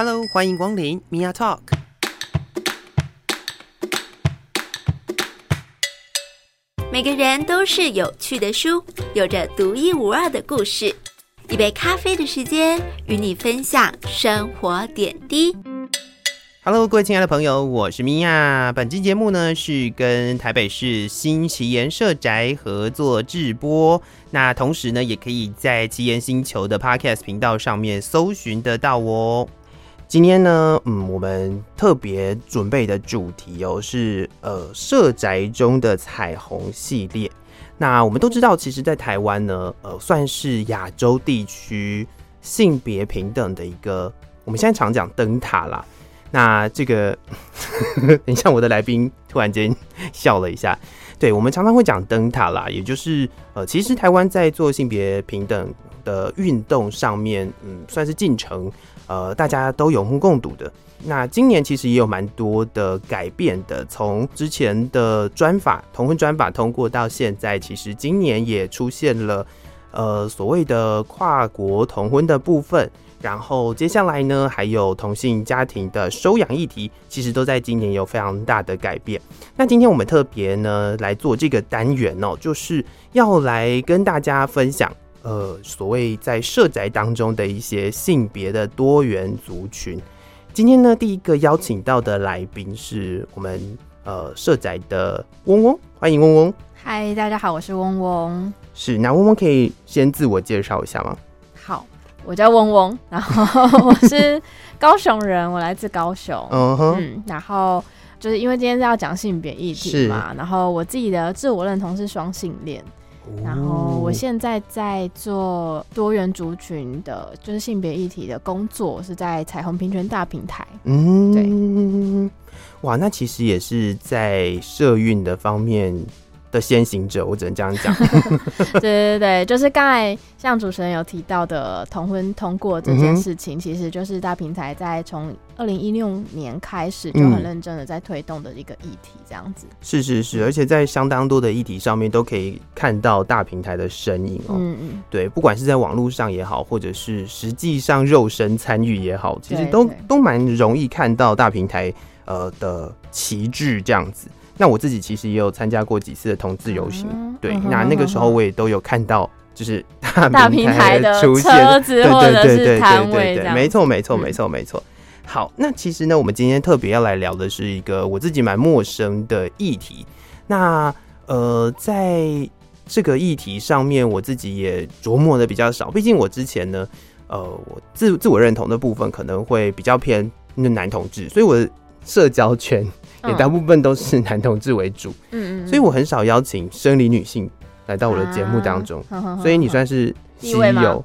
Hello，欢迎光临 Mia Talk。每个人都是有趣的书，有着独一无二的故事。一杯咖啡的时间，与你分享生活点滴。Hello，各位亲爱的朋友，我是米娅。本期节目呢是跟台北市新奇岩社宅合作制播，那同时呢也可以在奇岩星球的 Podcast 频道上面搜寻得到哦。今天呢，嗯，我们特别准备的主题哦是呃社宅中的彩虹系列。那我们都知道，其实，在台湾呢，呃，算是亚洲地区性别平等的一个，我们现在常讲灯塔啦。那这个，等一下，我的来宾突然间笑了一下。对，我们常常会讲灯塔啦，也就是呃，其实台湾在做性别平等的运动上面，嗯，算是进程，呃，大家都有目共睹的。那今年其实也有蛮多的改变的，从之前的专法同婚专法通过到现在，其实今年也出现了呃所谓的跨国同婚的部分。然后接下来呢，还有同性家庭的收养议题，其实都在今年有非常大的改变。那今天我们特别呢来做这个单元哦，就是要来跟大家分享，呃，所谓在社宅当中的一些性别的多元族群。今天呢，第一个邀请到的来宾是我们呃社宅的嗡嗡，欢迎嗡嗡。嗨，大家好，我是嗡嗡。是，那嗡嗡可以先自我介绍一下吗？好。我叫嗡嗡，然后我是高雄人，我来自高雄。Uh. 嗯，然后就是因为今天是要讲性别议题嘛，然后我自己的自我认同是双性恋，uh. 然后我现在在做多元族群的，就是性别议题的工作，是在彩虹平权大平台。嗯，对，哇，那其实也是在社运的方面。的先行者，我只能这样讲。对对对，就是刚才像主持人有提到的同婚通过这件事情，嗯、其实就是大平台在从二零一六年开始就很认真的在推动的一个议题，这样子。是是是，而且在相当多的议题上面都可以看到大平台的身影哦。嗯嗯，对，不管是在网络上也好，或者是实际上肉身参与也好，其实都都蛮容易看到大平台呃的旗帜这样子。那我自己其实也有参加过几次的同志游行，嗯、对，嗯、那那个时候我也都有看到，就是大平台的出现，车子或者是摊位这样，没错，没错，没错，没错。好，那其实呢，我们今天特别要来聊的是一个我自己蛮陌生的议题。那呃，在这个议题上面，我自己也琢磨的比较少，毕竟我之前呢，呃，我自自我认同的部分可能会比较偏那男同志，所以我的社交圈。也大部分都是男同志为主，嗯嗯，所以我很少邀请生理女性来到我的节目当中，所以你算是稀有，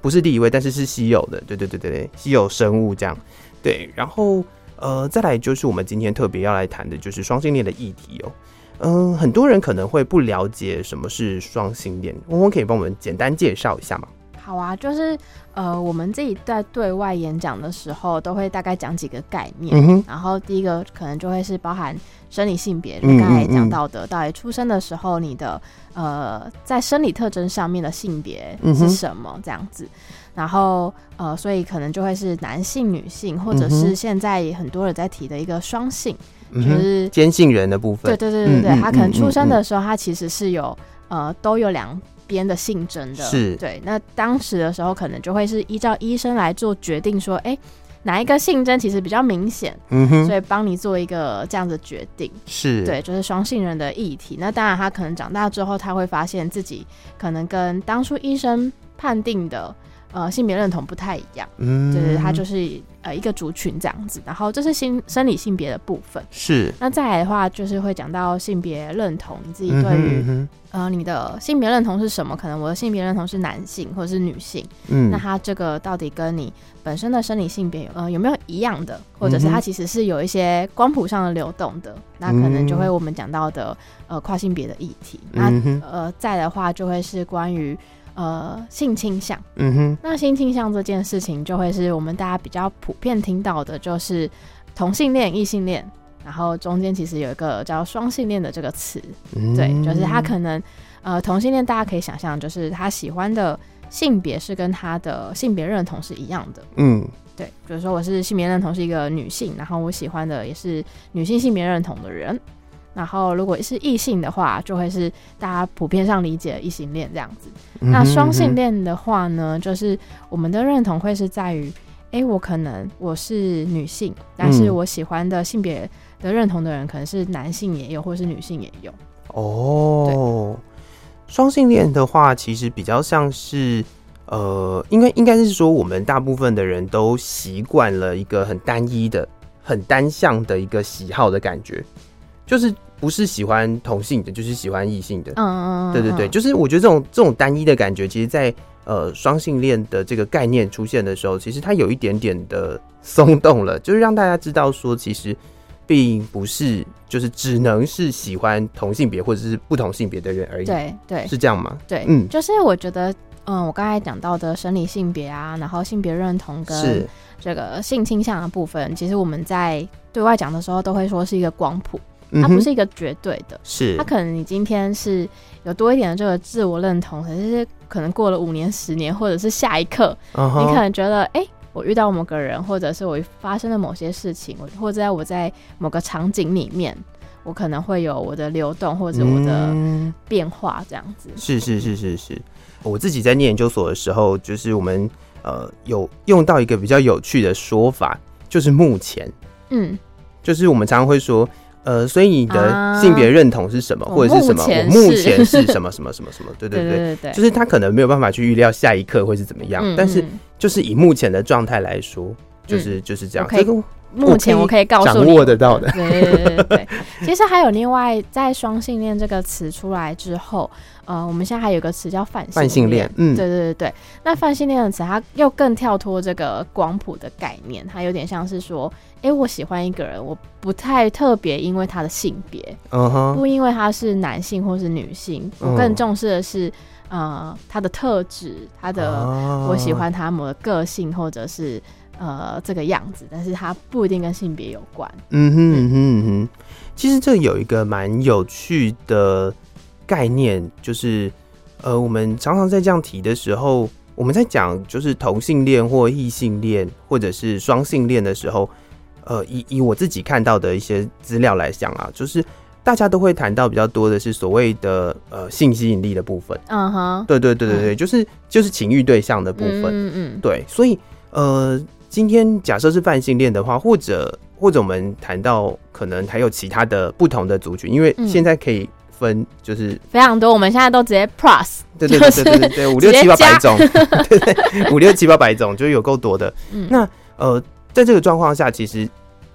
不是第一位，但是是稀有的，对对对对对，稀有生物这样，对，然后呃，再来就是我们今天特别要来谈的就是双性恋的议题哦，嗯，很多人可能会不了解什么是双性恋，嗡嗡可以帮我们简单介绍一下吗？好啊，就是呃，我们自己在对外演讲的时候，都会大概讲几个概念。嗯、然后第一个可能就会是包含生理性别，刚才讲到的，到底出生的时候你的呃，在生理特征上面的性别是什么这样子。嗯、然后呃，所以可能就会是男性、女性，或者是现在很多人在提的一个双性，嗯、就是坚性人的部分。对对对对对，他可能出生的时候，他其实是有呃，都有两。边的性征的，是对。那当时的时候，可能就会是依照医生来做决定，说，哎、欸，哪一个性征其实比较明显，嗯哼，所以帮你做一个这样的决定，是对，就是双性人的议题。那当然，他可能长大之后，他会发现自己可能跟当初医生判定的。呃，性别认同不太一样，嗯，就是他就是呃一个族群这样子，然后这是性生理性别的部分，是。那再来的话，就是会讲到性别认同，你自己对于、嗯嗯、呃你的性别认同是什么？可能我的性别认同是男性或者是女性，嗯，那它这个到底跟你本身的生理性别呃有没有一样的，或者是它其实是有一些光谱上的流动的？那可能就会我们讲到的呃跨性别的议题，嗯、那呃再的话就会是关于。呃，性倾向，嗯哼，那性倾向这件事情，就会是我们大家比较普遍听到的，就是同性恋、异性恋，然后中间其实有一个叫双性恋的这个词，嗯、对，就是他可能呃同性恋，大家可以想象，就是他喜欢的性别是跟他的性别认同是一样的，嗯，对，比如说我是性别认同是一个女性，然后我喜欢的也是女性性别认同的人。然后如果是异性的话，就会是大家普遍上理解的异性恋这样子。嗯、哼那双性恋的话呢，就是我们的认同会是在于，哎，我可能我是女性，但是我喜欢的性别的认同的人可能是男性也有，或是女性也有。哦，对双性恋的话，其实比较像是。呃，应该应该是说，我们大部分的人都习惯了一个很单一的、很单向的一个喜好的感觉，就是不是喜欢同性的，就是喜欢异性的。嗯嗯，对对对，就是我觉得这种这种单一的感觉，其实在，在呃双性恋的这个概念出现的时候，其实它有一点点的松动了，就是让大家知道说，其实并不是就是只能是喜欢同性别或者是不同性别的人而已。对对，是这样吗？对，嗯，就是我觉得。嗯，我刚才讲到的生理性别啊，然后性别认同跟这个性倾向的部分，其实我们在对外讲的时候都会说是一个光谱，它不是一个绝对的。是、嗯，它可能你今天是有多一点的这个自我认同，可是可能过了五年、十年，或者是下一刻，你可能觉得，哎、欸，我遇到某个人，或者是我发生了某些事情，或者在我在某个场景里面，我可能会有我的流动或者我的变化，这样子。是是是是是。我自己在念研究所的时候，就是我们呃有用到一个比较有趣的说法，就是目前，嗯，就是我们常常会说，呃，所以你的性别认同是什么，啊、或者是什么？我目前是什么什么什么什么？对对 对对对，就是他可能没有办法去预料下一刻会是怎么样，嗯、但是就是以目前的状态来说，就是、嗯、就是这样。这个目前我可以告诉你，掌握得到的。对对对对对。其实还有另外，在双性恋这个词出来之后，呃，我们现在还有个词叫泛性恋。泛性恋，嗯，对对对对。那泛性恋的词，它又更跳脱这个光谱的概念，它有点像是说，哎、欸，我喜欢一个人，我不太特别，因为他的性别，不因为他是男性或是女性，我更重视的是，呃，他的特质，他的，我喜欢他某个个性，或者是。呃，这个样子，但是他不一定跟性别有关。嗯哼嗯哼嗯哼，其实这有一个蛮有趣的概念，就是呃，我们常常在这样提的时候，我们在讲就是同性恋或异性恋或者是双性恋的时候，呃，以以我自己看到的一些资料来讲啊，就是大家都会谈到比较多的是所谓的呃性吸引力的部分。嗯哼，对对对对对，就是就是情欲对象的部分。嗯嗯，对，所以呃。今天假设是泛性恋的话，或者或者我们谈到可能还有其他的不同的族群，因为现在可以分就是、嗯、非常多，我们现在都直接 plus，对对对对对对对，五六七八百种，对对，五六七八百种就有够多的。嗯、那呃，在这个状况下，其实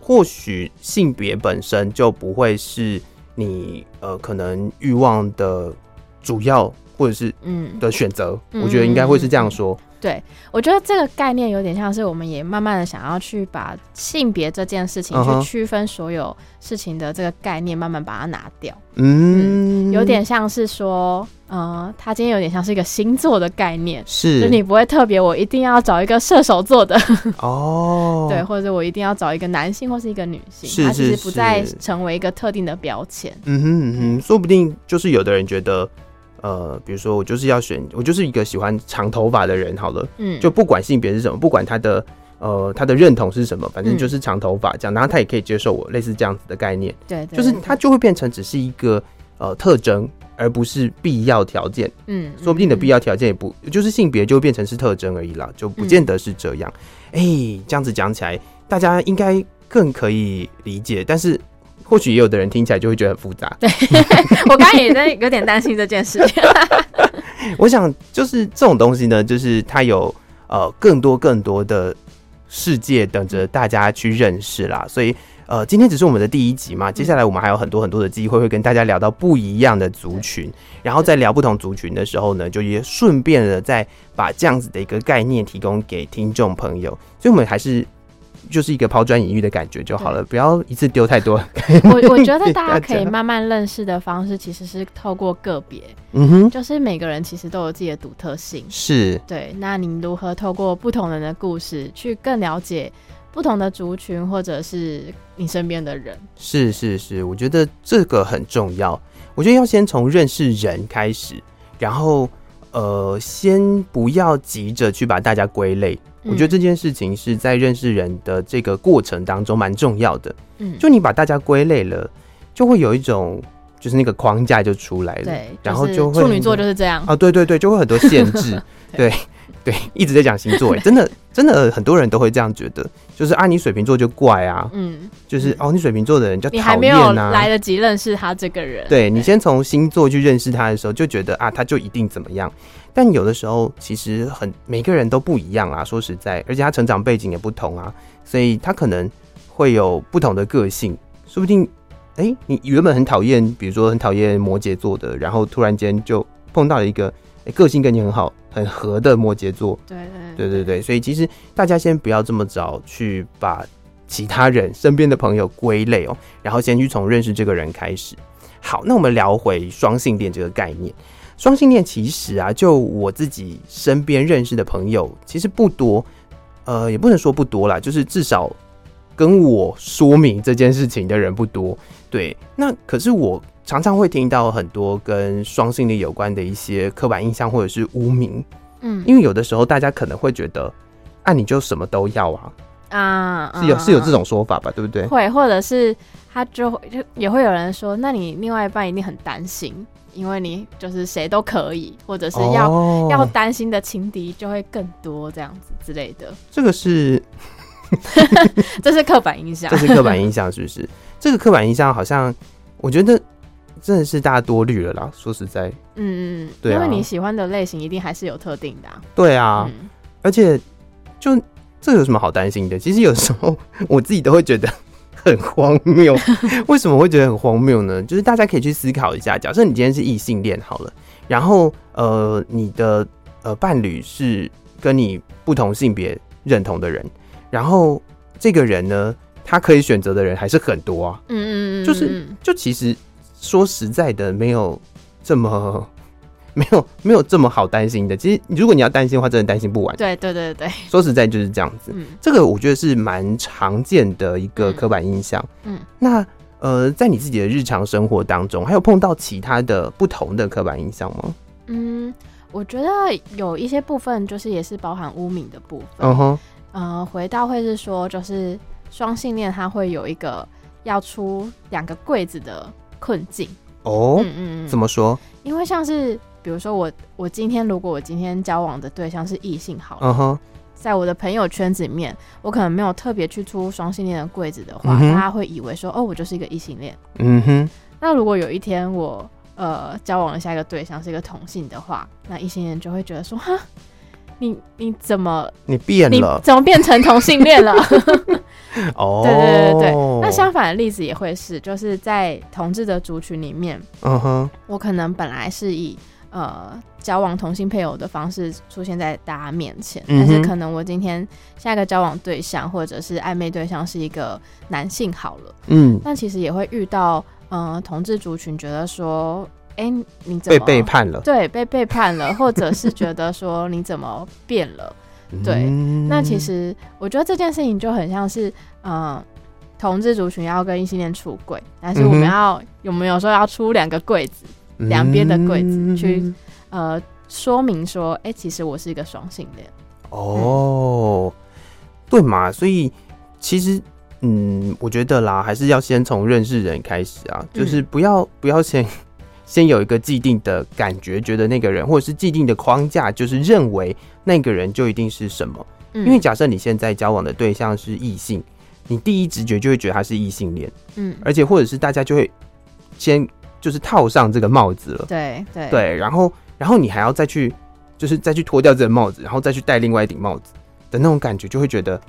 或许性别本身就不会是你呃可能欲望的主要或者是嗯的选择，嗯、我觉得应该会是这样说。对，我觉得这个概念有点像是我们也慢慢的想要去把性别这件事情去区分所有事情的这个概念，慢慢把它拿掉。嗯，嗯，有点像是说，呃，他今天有点像是一个星座的概念，是，就你不会特别，我一定要找一个射手座的 哦，对，或者我一定要找一个男性或是一个女性，是是是，它其实不再成为一个特定的标签。嗯哼嗯哼，说不定就是有的人觉得。呃，比如说我就是要选，我就是一个喜欢长头发的人，好了，嗯，就不管性别是什么，不管他的呃他的认同是什么，反正就是长头发这样，然后他也可以接受我类似这样子的概念，对，就是他就会变成只是一个呃特征，而不是必要条件，嗯，说不定的必要条件也不就是性别就会变成是特征而已啦，就不见得是这样。哎，这样子讲起来，大家应该更可以理解，但是。或许也有的人听起来就会觉得很复杂。对，我刚刚也在有点担心这件事情。我想就是这种东西呢，就是它有呃更多更多的世界等着大家去认识啦。所以呃，今天只是我们的第一集嘛，接下来我们还有很多很多的机会会跟大家聊到不一样的族群，然后在聊不同族群的时候呢，就也顺便的再把这样子的一个概念提供给听众朋友。所以我们还是。就是一个抛砖引玉的感觉就好了，不要一次丢太多。我我觉得 大家可以慢慢认识的方式，其实是透过个别，嗯哼，就是每个人其实都有自己的独特性，是对。那你如何透过不同人的故事，去更了解不同的族群，或者是你身边的人？是是是，我觉得这个很重要。我觉得要先从认识人开始，然后呃，先不要急着去把大家归类。我觉得这件事情是在认识人的这个过程当中蛮重要的。嗯，就你把大家归类了，就会有一种就是那个框架就出来了。对，然后就会处女座就是这样啊，对对对，就会很多限制。对。对，一直在讲星座，哎，真的，真的很多人都会这样觉得，就是啊，你水瓶座就怪啊，嗯，就是哦，你水瓶座的人就讨厌啊，你还没有来得及认识他这个人，对，你先从星座去认识他的时候，就觉得啊，他就一定怎么样，但有的时候其实很每个人都不一样啊，说实在，而且他成长背景也不同啊，所以他可能会有不同的个性，说不定，哎，你原本很讨厌，比如说很讨厌摩羯座的，然后突然间就碰到了一个。欸、个性跟你很好、很合的摩羯座，对对对对对，所以其实大家先不要这么早去把其他人身边的朋友归类哦，然后先去从认识这个人开始。好，那我们聊回双性恋这个概念。双性恋其实啊，就我自己身边认识的朋友其实不多，呃，也不能说不多啦，就是至少跟我说明这件事情的人不多。对，那可是我。常常会听到很多跟双性恋有关的一些刻板印象或者是污名，嗯，因为有的时候大家可能会觉得，啊，你就什么都要啊，啊，是有是有这种说法吧，对不对？会，或者是他就就也会有人说，那你另外一半一定很担心，因为你就是谁都可以，或者是要、哦、要担心的情敌就会更多，这样子之类的。这个是，这是刻板印象，这是刻板印象，是不是？这个刻板印象好像，我觉得。真的是大家多虑了啦，说实在，嗯嗯，对啊，因为你喜欢的类型一定还是有特定的啊。对啊，嗯、而且就这有什么好担心的？其实有时候 我自己都会觉得很荒谬。为什么会觉得很荒谬呢？就是大家可以去思考一下，假设你今天是异性恋好了，然后呃，你的呃伴侣是跟你不同性别认同的人，然后这个人呢，他可以选择的人还是很多啊。嗯嗯嗯，就是就其实。说实在的，没有这么没有 没有这么好担心的。其实，如果你要担心的话，真的担心不完。对对对对，说实在就是这样子。嗯，这个我觉得是蛮常见的一个刻板印象。嗯，那呃，在你自己的日常生活当中，还有碰到其他的不同的刻板印象吗？嗯，我觉得有一些部分就是也是包含污名的部分。嗯哼，呃，回到会是说，就是双性恋他会有一个要出两个柜子的。困境哦，嗯嗯，怎么说？因为像是比如说我，我今天如果我今天交往的对象是异性，好了，嗯哼，在我的朋友圈子里面，我可能没有特别去出双性恋的柜子的话，嗯哼，大家会以为说，哦，我就是一个异性恋。嗯哼，那如果有一天我呃交往了下一个对象是一个同性的话，那异性恋就会觉得说，哈，你你怎么你变了？怎么变成同性恋了？哦，对对对对，那相反的例子也会是，就是在同志的族群里面，嗯哼，我可能本来是以呃交往同性配偶的方式出现在大家面前，嗯、但是可能我今天下一个交往对象或者是暧昧对象是一个男性好了，嗯，但其实也会遇到呃同志族群觉得说，哎、欸，你怎么被背叛了？对，被背叛了，或者是觉得说你怎么变了？对，嗯、那其实我觉得这件事情就很像是，嗯、呃，同志族群要跟异性恋出轨，但是我们要、嗯、有没有说要出两个柜子，两边、嗯、的柜子去，呃，说明说，哎、欸，其实我是一个双性恋。哦，嗯、对嘛，所以其实，嗯，我觉得啦，还是要先从认识人开始啊，就是不要、嗯、不要先。先有一个既定的感觉，觉得那个人或者是既定的框架，就是认为那个人就一定是什么。嗯，因为假设你现在交往的对象是异性，你第一直觉就会觉得他是异性恋。嗯，而且或者是大家就会先就是套上这个帽子了。对对对，然后然后你还要再去就是再去脱掉这个帽子，然后再去戴另外一顶帽子的那种感觉，就会觉得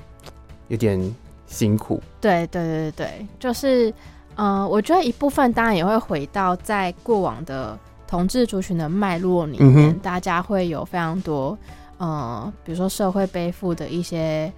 有点辛苦。对对对对，就是。嗯、呃，我觉得一部分当然也会回到在过往的同志族群的脉络里面，嗯、大家会有非常多，呃，比如说社会背负的一些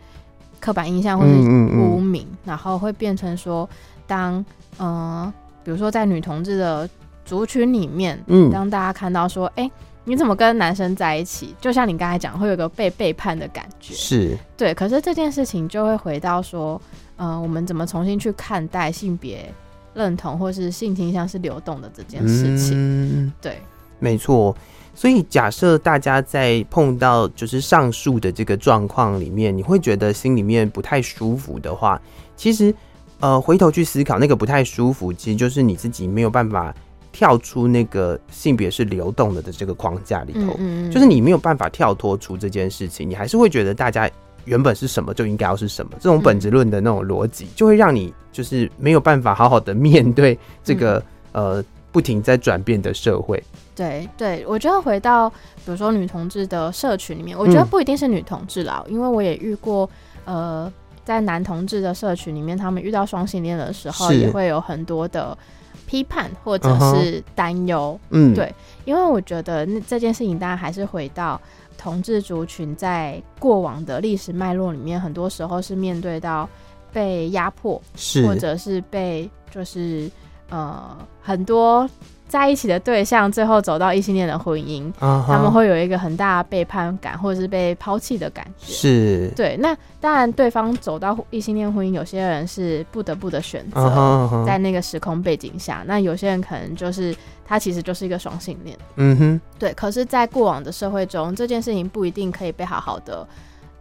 刻板印象或者污名，嗯嗯嗯然后会变成说，当呃，比如说在女同志的族群里面，嗯，当大家看到说，哎、欸，你怎么跟男生在一起？就像你刚才讲，会有个被背叛的感觉，是对。可是这件事情就会回到说，呃，我们怎么重新去看待性别？认同或是性倾向是流动的这件事情，嗯、对，没错。所以假设大家在碰到就是上述的这个状况里面，你会觉得心里面不太舒服的话，其实呃回头去思考，那个不太舒服，其实就是你自己没有办法跳出那个性别是流动的的这个框架里头，嗯嗯，就是你没有办法跳脱出这件事情，你还是会觉得大家原本是什么就应该要是什么，这种本质论的那种逻辑，就会让你就是没有办法好好的面对这个呃不停在转变的社会。对对，我觉得回到比如说女同志的社群里面，我觉得不一定是女同志啦，嗯、因为我也遇过，呃，在男同志的社群里面，他们遇到双性恋的时候，也会有很多的批判或者是担忧。嗯，对，因为我觉得那这件事情，大家还是回到同志族群在过往的历史脉络里面，很多时候是面对到被压迫，是或者是被就是呃很多。在一起的对象最后走到异性恋的婚姻，uh huh. 他们会有一个很大的背叛感，或者是被抛弃的感觉。是，对。那当然，对方走到异性恋婚姻，有些人是不得不的选择，uh huh, uh. 在那个时空背景下。那有些人可能就是他其实就是一个双性恋。嗯哼、uh，huh. 对。可是，在过往的社会中，这件事情不一定可以被好好的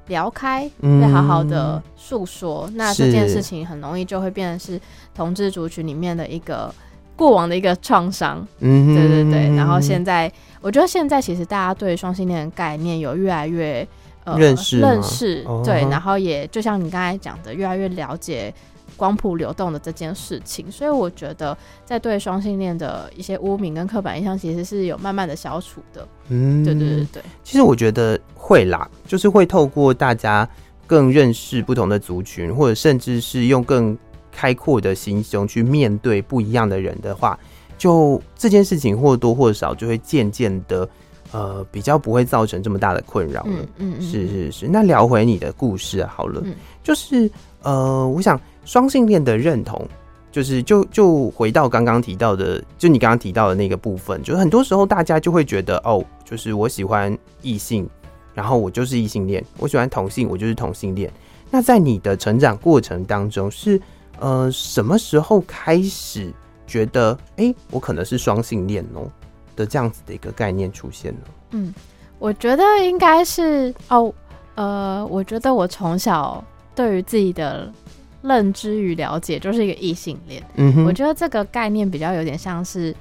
聊开，被好好的诉说。Uh. 那这件事情很容易就会变成是同志族群里面的一个。过往的一个创伤，嗯，对对对，然后现在，我觉得现在其实大家对双性恋的概念有越来越呃认识认识，对，然后也就像你刚才讲的，越来越了解光谱流动的这件事情，所以我觉得在对双性恋的一些污名跟刻板印象，其实是有慢慢的消除的，嗯，对对对对。其实我觉得会啦，就是会透过大家更认识不同的族群，或者甚至是用更。开阔的心胸去面对不一样的人的话，就这件事情或多或少就会渐渐的，呃，比较不会造成这么大的困扰了。嗯是是是。那聊回你的故事好了，嗯、就是呃，我想双性恋的认同，就是就就回到刚刚提到的，就你刚刚提到的那个部分，就是很多时候大家就会觉得，哦，就是我喜欢异性，然后我就是异性恋；我喜欢同性，我就是同性恋。那在你的成长过程当中是。呃，什么时候开始觉得，哎、欸，我可能是双性恋哦的这样子的一个概念出现呢？嗯，我觉得应该是哦，呃，我觉得我从小对于自己的认知与了解就是一个异性恋。嗯哼，我觉得这个概念比较有点像是，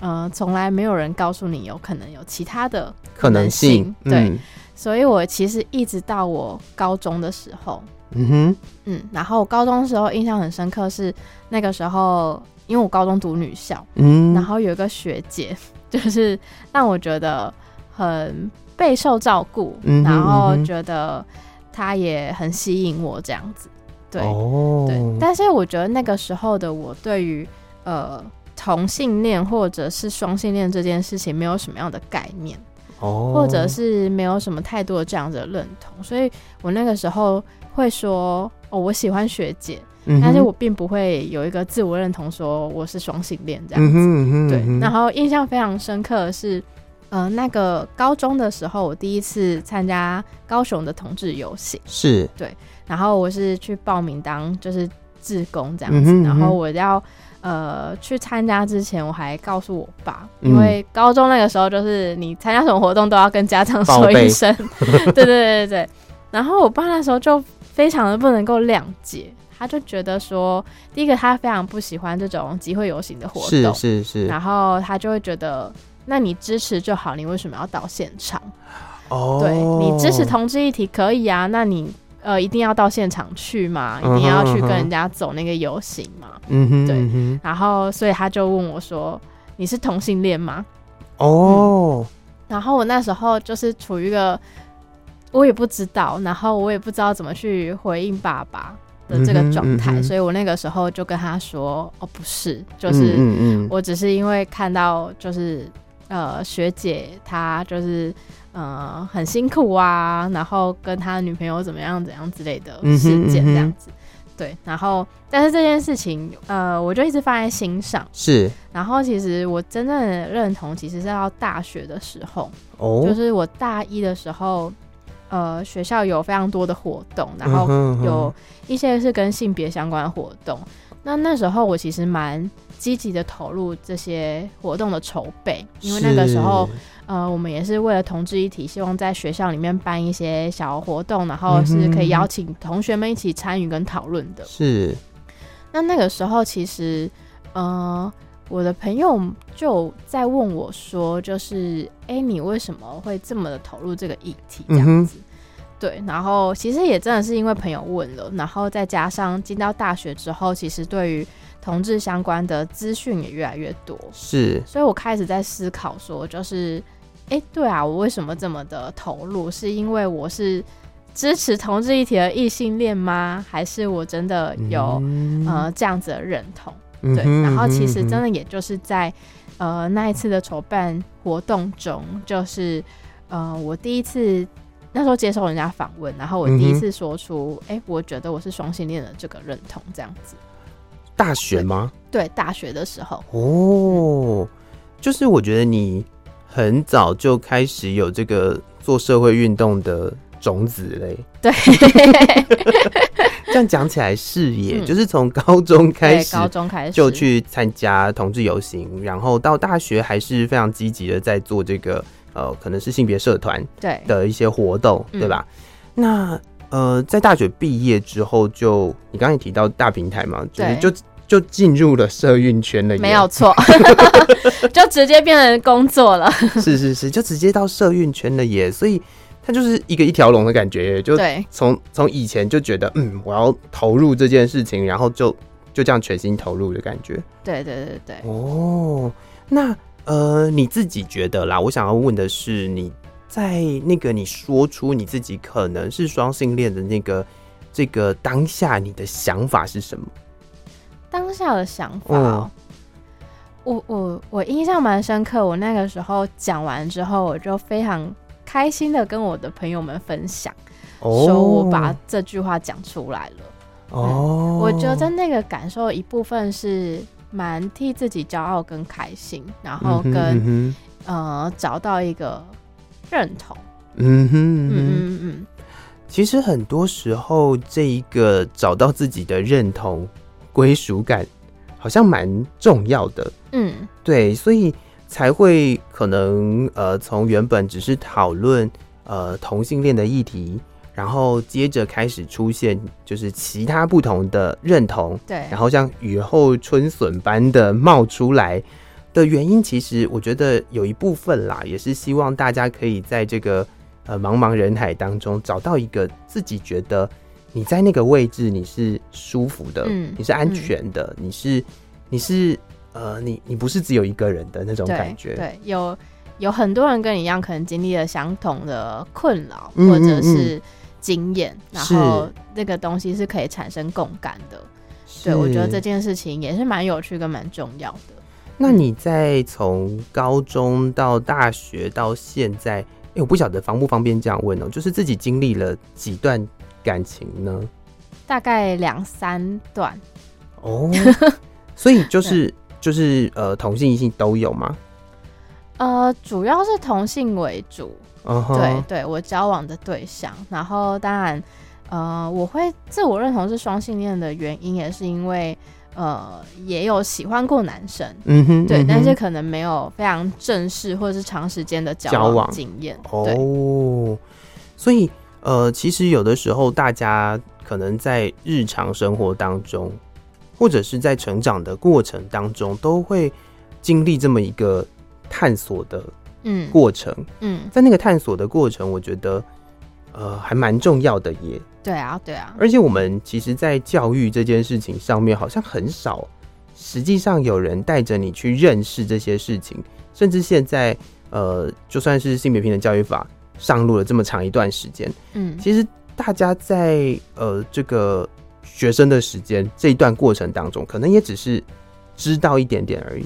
呃，从来没有人告诉你有可能有其他的可能性。能性，对，嗯、所以我其实一直到我高中的时候。嗯哼，嗯，然后我高中的时候印象很深刻是那个时候，因为我高中读女校，嗯，然后有一个学姐，就是让我觉得很备受照顾，然后觉得她也很吸引我这样子，对，哦，对，但是我觉得那个时候的我对于呃同性恋或者是双性恋这件事情没有什么样的概念，哦，或者是没有什么太多的这样子的认同，所以我那个时候。会说哦，我喜欢学姐，嗯、但是我并不会有一个自我认同，说我是双性恋这样子。嗯嗯对，然后印象非常深刻的是，呃，那个高中的时候，我第一次参加高雄的同志游行，是。对，然后我是去报名当就是志工这样子，然后我要呃去参加之前，我还告诉我爸，因为高中那个时候就是你参加什么活动都要跟家长说一声，对对对对对，然后我爸那时候就。非常的不能够谅解，他就觉得说，第一个他非常不喜欢这种集会游行的活动，是是是，然后他就会觉得，那你支持就好，你为什么要到现场？哦，对，你支持同志议题可以啊，那你呃一定要到现场去嘛，一定要去跟人家走那个游行嘛，嗯哼，对，然后所以他就问我说，你是同性恋吗？哦、嗯，然后我那时候就是处于一个。我也不知道，然后我也不知道怎么去回应爸爸的这个状态，所以我那个时候就跟他说：“哦，不是，就是我只是因为看到就是呃学姐她就是呃很辛苦啊，然后跟他女朋友怎么样怎样之类的事件这样子，对，然后但是这件事情呃我就一直放在心上，是，然后其实我真正的认同其实是到大学的时候，哦，就是我大一的时候。呃，学校有非常多的活动，然后有一些是跟性别相关的活动，那那时候我其实蛮积极的投入这些活动的筹备，因为那个时候，呃，我们也是为了同志一体，希望在学校里面办一些小活动，然后是可以邀请同学们一起参与跟讨论的。是。那那个时候，其实，呃，我的朋友就在问我说，就是，哎、欸，你为什么会这么的投入这个议题？这样子。嗯对，然后其实也真的是因为朋友问了，然后再加上进到大学之后，其实对于同志相关的资讯也越来越多，是，所以我开始在思考说，就是，哎，对啊，我为什么这么的投入？是因为我是支持同志一体的异性恋吗？还是我真的有、嗯、呃这样子的认同？对，嗯、然后其实真的也就是在呃那一次的筹办活动中，就是呃我第一次。那时候接受人家访问，然后我第一次说出，哎、嗯欸，我觉得我是双性恋的这个认同，这样子。大学吗？对，大学的时候。哦，就是我觉得你很早就开始有这个做社会运动的种子嘞。对，这样讲起来是耶，嗯、就是从高中开始，高中开始就去参加同志游行，然后到大学还是非常积极的在做这个。呃，可能是性别社团对的一些活动，对，对吧？嗯、那呃，在大学毕业之后就，就你刚刚也提到大平台嘛，就是就就进入了社运圈了，没有错，就直接变成工作了。是是是，就直接到社运圈了耶。所以它就是一个一条龙的感觉，就从从以前就觉得嗯，我要投入这件事情，然后就就这样全心投入的感觉。对对对对。哦，那。呃，你自己觉得啦？我想要问的是，你在那个你说出你自己可能是双性恋的那个这个当下，你的想法是什么？当下的想法，嗯、我我我印象蛮深刻。我那个时候讲完之后，我就非常开心的跟我的朋友们分享，哦、说我把这句话讲出来了。哦、嗯，我觉得那个感受一部分是。蛮替自己骄傲跟开心，然后跟、嗯嗯、呃找到一个认同。嗯哼嗯哼嗯嗯。其实很多时候，这一个找到自己的认同、归属感，好像蛮重要的。嗯，对，所以才会可能呃，从原本只是讨论呃同性恋的议题。然后接着开始出现，就是其他不同的认同，对，然后像雨后春笋般的冒出来的原因，其实我觉得有一部分啦，也是希望大家可以在这个呃茫茫人海当中找到一个自己觉得你在那个位置你是舒服的，嗯，你是安全的，嗯，你是你是呃你你不是只有一个人的那种感觉，对，对，有有很多人跟你一样，可能经历了相同的困扰，或者是。嗯嗯。嗯经验，然后那个东西是可以产生共感的。对，我觉得这件事情也是蛮有趣跟蛮重要的。那你在从高中到大学到现在，哎、欸，我不晓得方不方便这样问哦、喔，就是自己经历了几段感情呢？大概两三段。哦，所以就是就是呃，同性异性都有吗？呃，主要是同性为主。Uh huh. 对对，我交往的对象，然后当然，呃，我会自我认同是双性恋的原因，也是因为呃，也有喜欢过男生，嗯哼，对，嗯，但是可能没有非常正式或者是长时间的交往经验。对哦，所以呃，其实有的时候大家可能在日常生活当中，或者是在成长的过程当中，都会经历这么一个探索的。嗯，过程，嗯，在那个探索的过程，我觉得，呃，还蛮重要的耶。对啊，对啊。而且我们其实，在教育这件事情上面，好像很少，实际上有人带着你去认识这些事情。甚至现在，呃，就算是性别平等教育法上路了这么长一段时间，嗯，其实大家在呃这个学生的时间这一段过程当中，可能也只是知道一点点而已。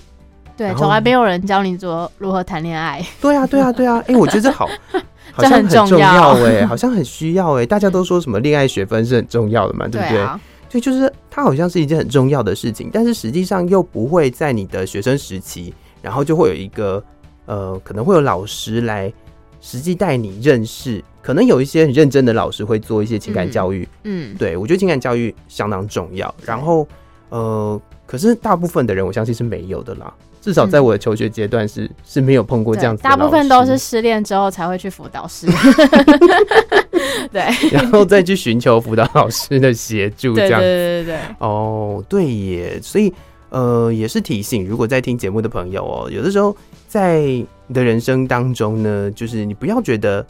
对，从来没有人教你做如何谈恋爱。对啊，对啊，对啊！哎、欸，我觉得这好，好像很重要哎，好像很需要哎。大家都说什么恋爱学分是很重要的嘛，对不对？对啊，就就是它好像是一件很重要的事情，但是实际上又不会在你的学生时期，然后就会有一个呃，可能会有老师来实际带你认识。可能有一些很认真的老师会做一些情感教育。嗯，嗯对，我觉得情感教育相当重要。然后。呃，可是大部分的人，我相信是没有的啦。至少在我的求学阶段是、嗯、是没有碰过这样子的。大部分都是失恋之后才会去辅导室，对，然后再去寻求辅导老师的协助，这样子。对对对对。哦，对耶，所以呃，也是提醒，如果在听节目的朋友哦，有的时候在你的人生当中呢，就是你不要觉得，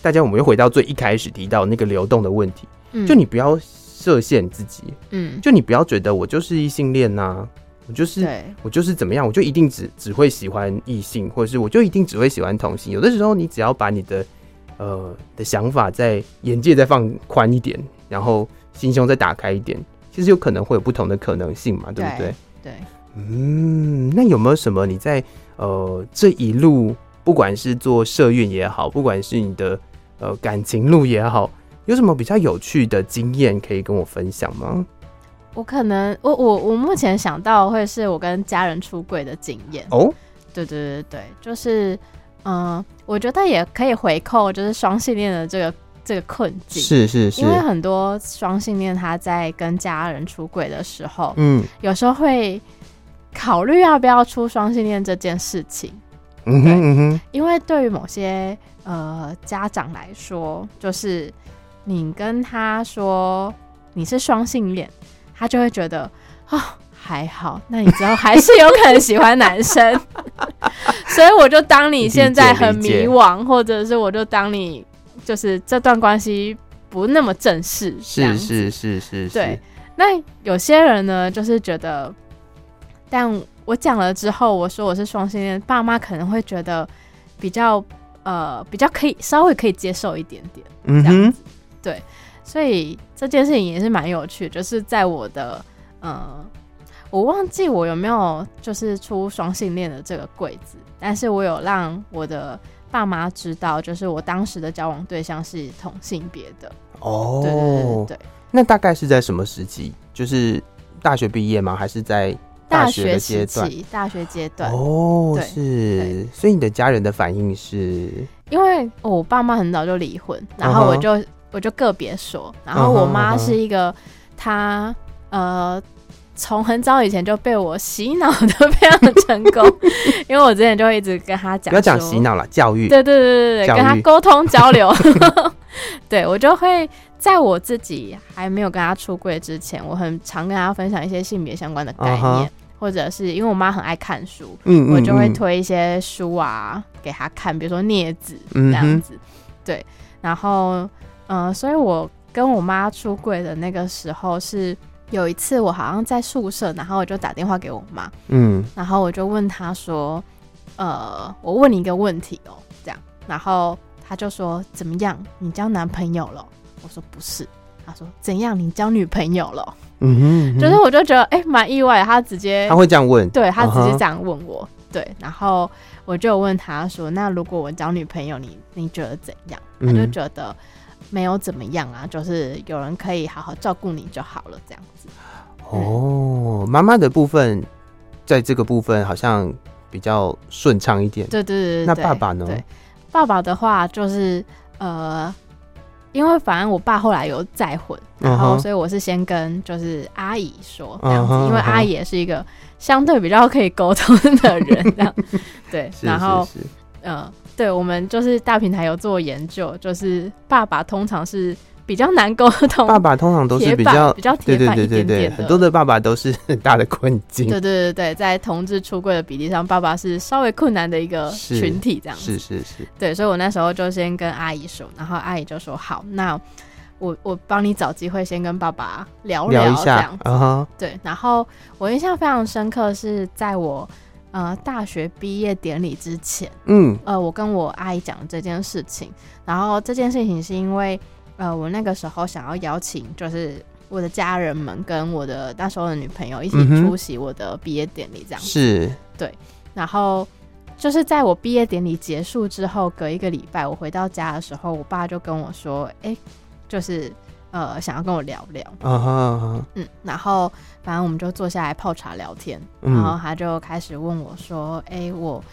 大家我们又回到最一开始提到那个流动的问题，嗯、就你不要设限自己，嗯，就你不要觉得我就是异性恋呐、啊。我就是对我就是怎么样，我就一定只只会喜欢异性，或者是我就一定只会喜欢同性。有的时候，你只要把你的呃的想法在眼界再放宽一点，然后心胸再打开一点，其实有可能会有不同的可能性嘛，对不对？对，嗯，那有没有什么你在呃这一路，不管是做社运也好，不管是你的呃感情路也好，有什么比较有趣的经验可以跟我分享吗？我可能，我我我目前想到会是我跟家人出柜的经验。哦，对对对对，就是嗯，我觉得也可以回扣，就是双性恋的这个这个困境，是是是，因为很多双性恋他在跟家人出轨的时候，嗯，有时候会考虑要不要出双性恋这件事情，嗯哼嗯哼，因为对于某些呃家长来说，就是你跟他说你是双性恋。他就会觉得啊、哦，还好，那你之后还是有可能喜欢男生，所以我就当你现在很迷惘，或者是我就当你就是这段关系不那么正式，是是是是，对。那有些人呢，就是觉得，但我讲了之后，我说我是双性恋，爸妈可能会觉得比较呃比较可以稍微可以接受一点点，嗯这样子，对。所以这件事情也是蛮有趣，就是在我的，呃，我忘记我有没有就是出双性恋的这个柜子，但是我有让我的爸妈知道，就是我当时的交往对象是同性别的。哦，对对对。那大概是在什么时期？就是大学毕业吗？还是在大学的阶段？大学阶段。哦，对是。所以你的家人的反应是？因为、哦、我爸妈很早就离婚，然后我就。Uh. 我就个别说，然后我妈是一个，她、uh huh, uh huh. 呃，从很早以前就被我洗脑的非常成功，因为我之前就会一直跟她讲，不要讲洗脑了，教育，对对对对对，育跟她沟通交流，对我就会在我自己还没有跟她出柜之前，我很常跟她分享一些性别相关的概念，uh huh. 或者是因为我妈很爱看书，嗯、uh，huh. 我就会推一些书啊给她看，比如说《镊子》这样子，uh. 对，然后。嗯、呃，所以我跟我妈出柜的那个时候是有一次，我好像在宿舍，然后我就打电话给我妈，嗯，然后我就问她说，呃，我问你一个问题哦，这样，然后她就说怎么样，你交男朋友了？我说不是，她说怎样，你交女朋友了？嗯哼，嗯哼，就是我就觉得哎，蛮意外，她直接她会这样问，对，她直接这样问我，uh huh、对，然后我就问她说，那如果我交女朋友，你你觉得怎样？她就觉得。没有怎么样啊，就是有人可以好好照顾你就好了，这样子。哦，妈妈的部分，在这个部分好像比较顺畅一点。对对对，对那爸爸呢？对，爸爸的话就是呃，因为反正我爸后来有再婚，然后所以我是先跟就是阿姨说这样子，uh huh, 因为阿姨也是一个相对比较可以沟通的人，这样。对，然后嗯。呃对，我们就是大平台有做研究，就是爸爸通常是比较难沟通，爸爸通常都是比较比较铁板一点点的，很多的爸爸都是很大的困境。对对对对，在同志出柜的比例上，爸爸是稍微困难的一个群体，这样子。是是是，是。对，所以我那时候就先跟阿姨说，然后阿姨就说好，那我我帮你找机会先跟爸爸聊聊，聊一下这样子。Uh huh、对，然后我印象非常深刻是在我。呃，大学毕业典礼之前，嗯，呃，我跟我阿姨讲这件事情，然后这件事情是因为，呃，我那个时候想要邀请，就是我的家人们跟我的那时候的女朋友一起出席我的毕业典礼，这样子，是，对，然后就是在我毕业典礼结束之后，隔一个礼拜，我回到家的时候，我爸就跟我说，哎、欸，就是。呃，想要跟我聊聊，uh uh. 嗯，然后反正我们就坐下来泡茶聊天，然后他就开始问我说：“哎、嗯欸，我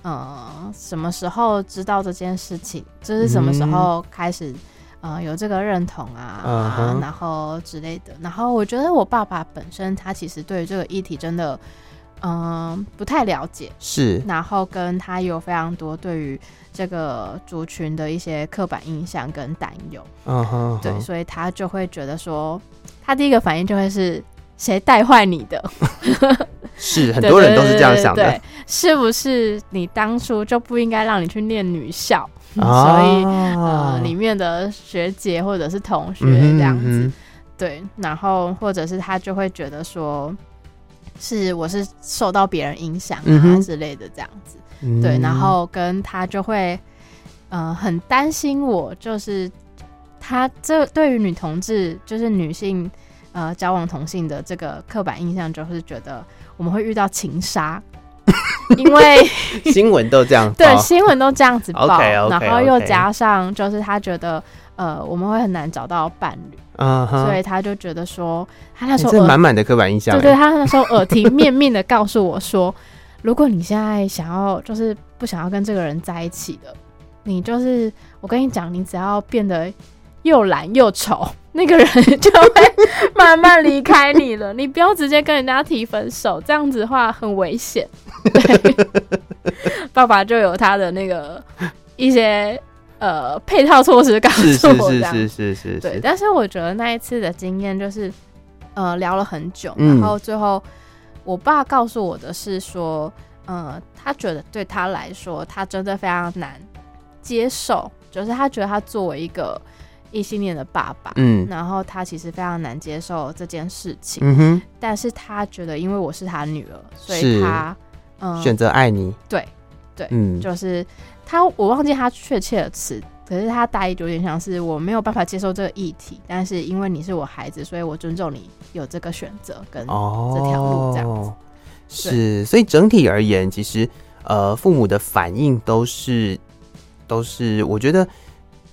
呃什么时候知道这件事情？就是什么时候开始呃有这个认同啊，uh. 然后之类的。然后我觉得我爸爸本身他其实对于这个议题真的嗯、呃、不太了解，是。然后跟他有非常多对于这个族群的一些刻板印象跟担忧，嗯哼、uh，huh huh. 对，所以他就会觉得说，他第一个反应就会是。谁带坏你的？是很多人都是这样想的，是不是你当初就不应该让你去念女校？啊、所以呃，里面的学姐或者是同学这样子，嗯嗯、对，然后或者是他就会觉得说，是我是受到别人影响啊之类的这样子，嗯、对，然后跟他就会呃很担心我，就是他这对于女同志就是女性。呃，交往同性的这个刻板印象就是觉得我们会遇到情杀，因为新闻都这样，对，新闻都这样子报，okay, okay, 然后又加上就是他觉得呃我们会很难找到伴侣，嗯、uh，huh. 所以他就觉得说他那时候满满、欸、的刻板印象，对对，他那时候耳提面命的告诉我说，如果你现在想要就是不想要跟这个人在一起的，你就是我跟你讲，你只要变得又懒又丑。那个人就会慢慢离开你了，你不要直接跟人家提分手，这样子的话很危险。对，爸爸就有他的那个一些呃配套措施告诉我，这样是是是是是，是。对，但是我觉得那一次的经验就是呃聊了很久，然后最后我爸告诉我的是说，呃，他觉得对他来说，他真的非常难接受，就是他觉得他作为一个。异性恋的爸爸，嗯，然后他其实非常难接受这件事情，嗯哼，但是他觉得因为我是他女儿，所以他嗯选择爱你，对对，嗯，就是他我忘记他确切的词，可是他大意有点像是我没有办法接受这个议题，但是因为你是我孩子，所以我尊重你有这个选择跟这条路这样子，哦、是，所以整体而言，其实呃父母的反应都是都是我觉得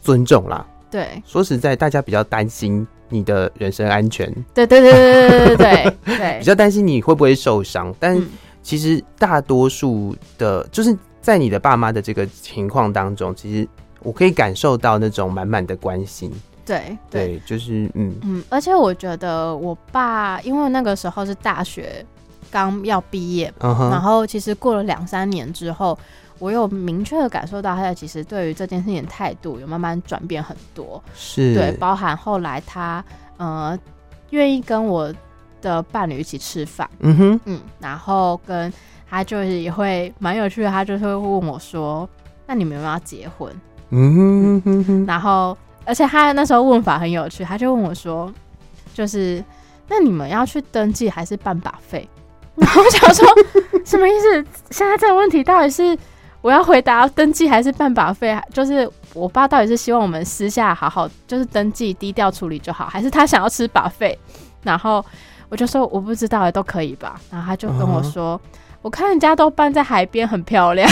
尊重啦。对，说实在，大家比较担心你的人身安全。对对对对对对对 对，比较担心你会不会受伤。但其实大多数的，就是在你的爸妈的这个情况当中，其实我可以感受到那种满满的关心。对对，对，就是嗯。嗯，而且我觉得我爸，因为那个时候是大学刚要毕业，然后其实过了两三年之后。我有明确的感受到，他其实对于这件事情的态度有慢慢转变很多，是。对，包含后来他呃愿意跟我的伴侣一起吃饭，嗯哼，嗯，然后跟他就是也会蛮有趣的，他就是会问我说：“那你们有没有要结婚？”嗯哼哼哼，然后而且他那时候问法很有趣，他就问我说：“就是那你们要去登记还是办把费？” 然后我想说什么意思？现在这个问题到底是？我要回答登记还是办把费？就是我爸到底是希望我们私下好好就是登记低调处理就好，还是他想要吃把费？然后我就说我不知道，都可以吧。然后他就跟我说，嗯、我看人家都搬在海边，很漂亮，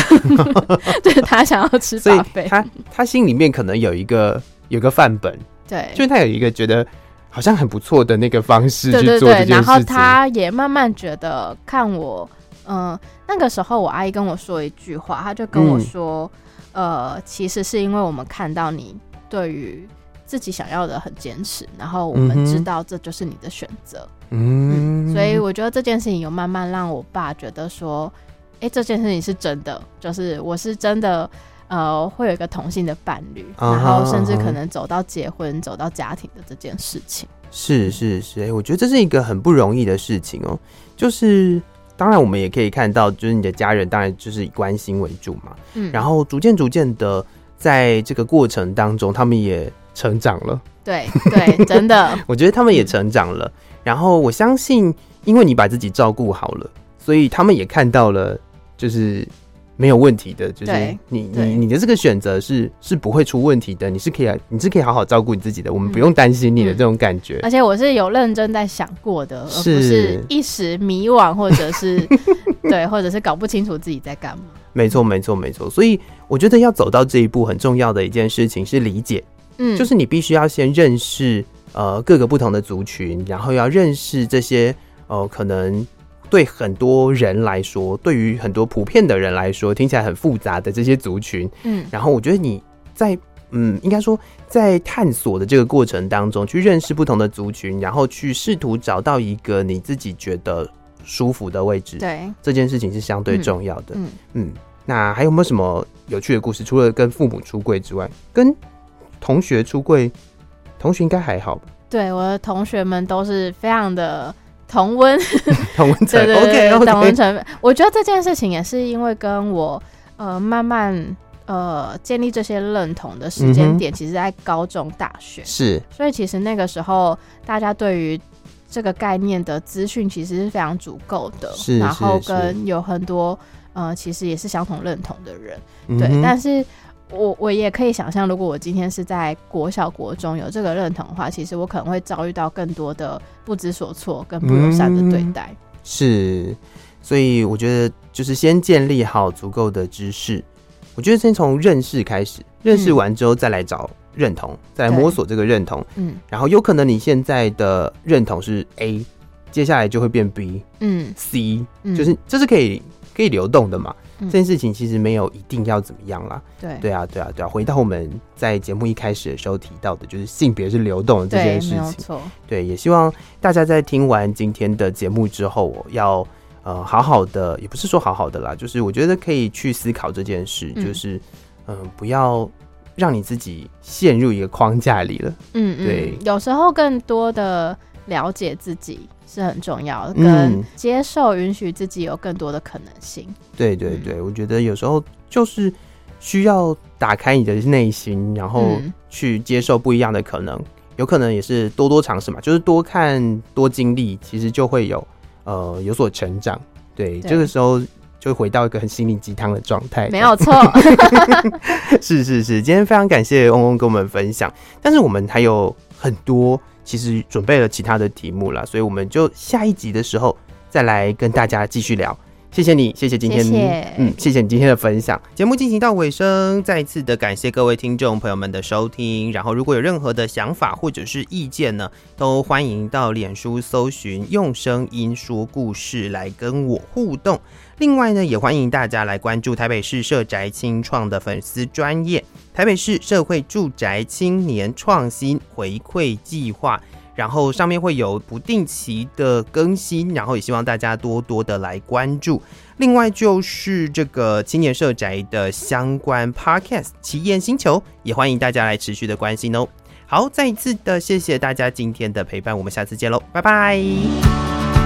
就是他想要吃把费。他他心里面可能有一个有个范本，对，就是他有一个觉得好像很不错的那个方式去做这件事情。对对对，然后他也慢慢觉得看我。嗯，那个时候我阿姨跟我说一句话，她就跟我说，嗯、呃，其实是因为我们看到你对于自己想要的很坚持，然后我们知道这就是你的选择，嗯，嗯，所以我觉得这件事情有慢慢让我爸觉得说，哎、欸，这件事情是真的，就是我是真的，呃，会有一个同性的伴侣，然后甚至可能走到结婚、啊、走到家庭的这件事情，是是是，哎、欸，我觉得这是一个很不容易的事情哦，就是。当然，我们也可以看到，就是你的家人，当然就是以关心为主嘛。嗯，然后逐渐逐渐的，在这个过程当中，他们也成长了。对对，真的，我觉得他们也成长了。然后我相信，因为你把自己照顾好了，所以他们也看到了，就是。没有问题的，就是你你你的这个选择是是不会出问题的，你是可以你是可以好好照顾你自己的，我们不用担心你的这种感觉。而且我是有认真在想过的，而不是一时迷惘，或者是 对，或者是搞不清楚自己在干嘛。没错，没错，没错。所以我觉得要走到这一步，很重要的一件事情是理解，嗯，就是你必须要先认识呃各个不同的族群，然后要认识这些呃可能。对很多人来说，对于很多普遍的人来说，听起来很复杂的这些族群，嗯，然后我觉得你在嗯，应该说在探索的这个过程当中，去认识不同的族群，然后去试图找到一个你自己觉得舒服的位置。对，这件事情是相对重要的。嗯嗯，那还有没有什么有趣的故事？除了跟父母出柜之外，跟同学出柜，同学应该还好吧？对，我的同学们都是非常的同温，同温层。对对对，同温层。我觉得这件事情也是因为跟我呃慢慢呃建立这些认同的时间点，其实在高中、大学是，所以其实那个时候大家对于这个概念的资讯其实是非常足够的，是，然后跟有很多呃其实也是相同认同的人，嗯、对，但是。我我也可以想象，如果我今天是在国小国中有这个认同的话，其实我可能会遭遇到更多的不知所措跟不友善的对待。嗯。是，所以我觉得就是先建立好足够的知识。我觉得先从认识开始，认识完之后再来找认同，嗯、再来摸索这个认同。嗯，然后有可能你现在的认同是 A，接下来就会变 B，嗯，C，就是这是可以可以流动的嘛。这件事情其实没有一定要怎么样啦。对对啊，对啊，对啊。回到我们在节目一开始的时候提到的，就是性别是流动的这件事情。对，对，也希望大家在听完今天的节目之后，要呃好好的，也不是说好好的啦，就是我觉得可以去思考这件事，嗯、就是嗯、呃，不要让你自己陷入一个框架里了。嗯，对，有时候更多的了解自己。是很重要的，跟接受、允许自己有更多的可能性。嗯、对对对，我觉得有时候就是需要打开你的内心，然后去接受不一样的可能。有可能也是多多尝试嘛，就是多看、多经历，其实就会有呃有所成长。对，对这个时候就回到一个很心灵鸡汤的状态。没有错，是是是，今天非常感谢翁翁跟我们分享，但是我们还有很多。其实准备了其他的题目了，所以我们就下一集的时候再来跟大家继续聊。谢谢你，谢谢今天，谢谢嗯，谢谢你今天的分享。节目进行到尾声，再一次的感谢各位听众朋友们的收听。然后，如果有任何的想法或者是意见呢，都欢迎到脸书搜寻“用声音说故事”来跟我互动。另外呢，也欢迎大家来关注台北市社宅青创的粉丝专业“台北市社会住宅青年创新回馈计划”，然后上面会有不定期的更新，然后也希望大家多多的来关注。另外就是这个青年社宅的相关 Podcast《奇岩星球》，也欢迎大家来持续的关心哦。好，再一次的谢谢大家今天的陪伴，我们下次见喽，拜拜。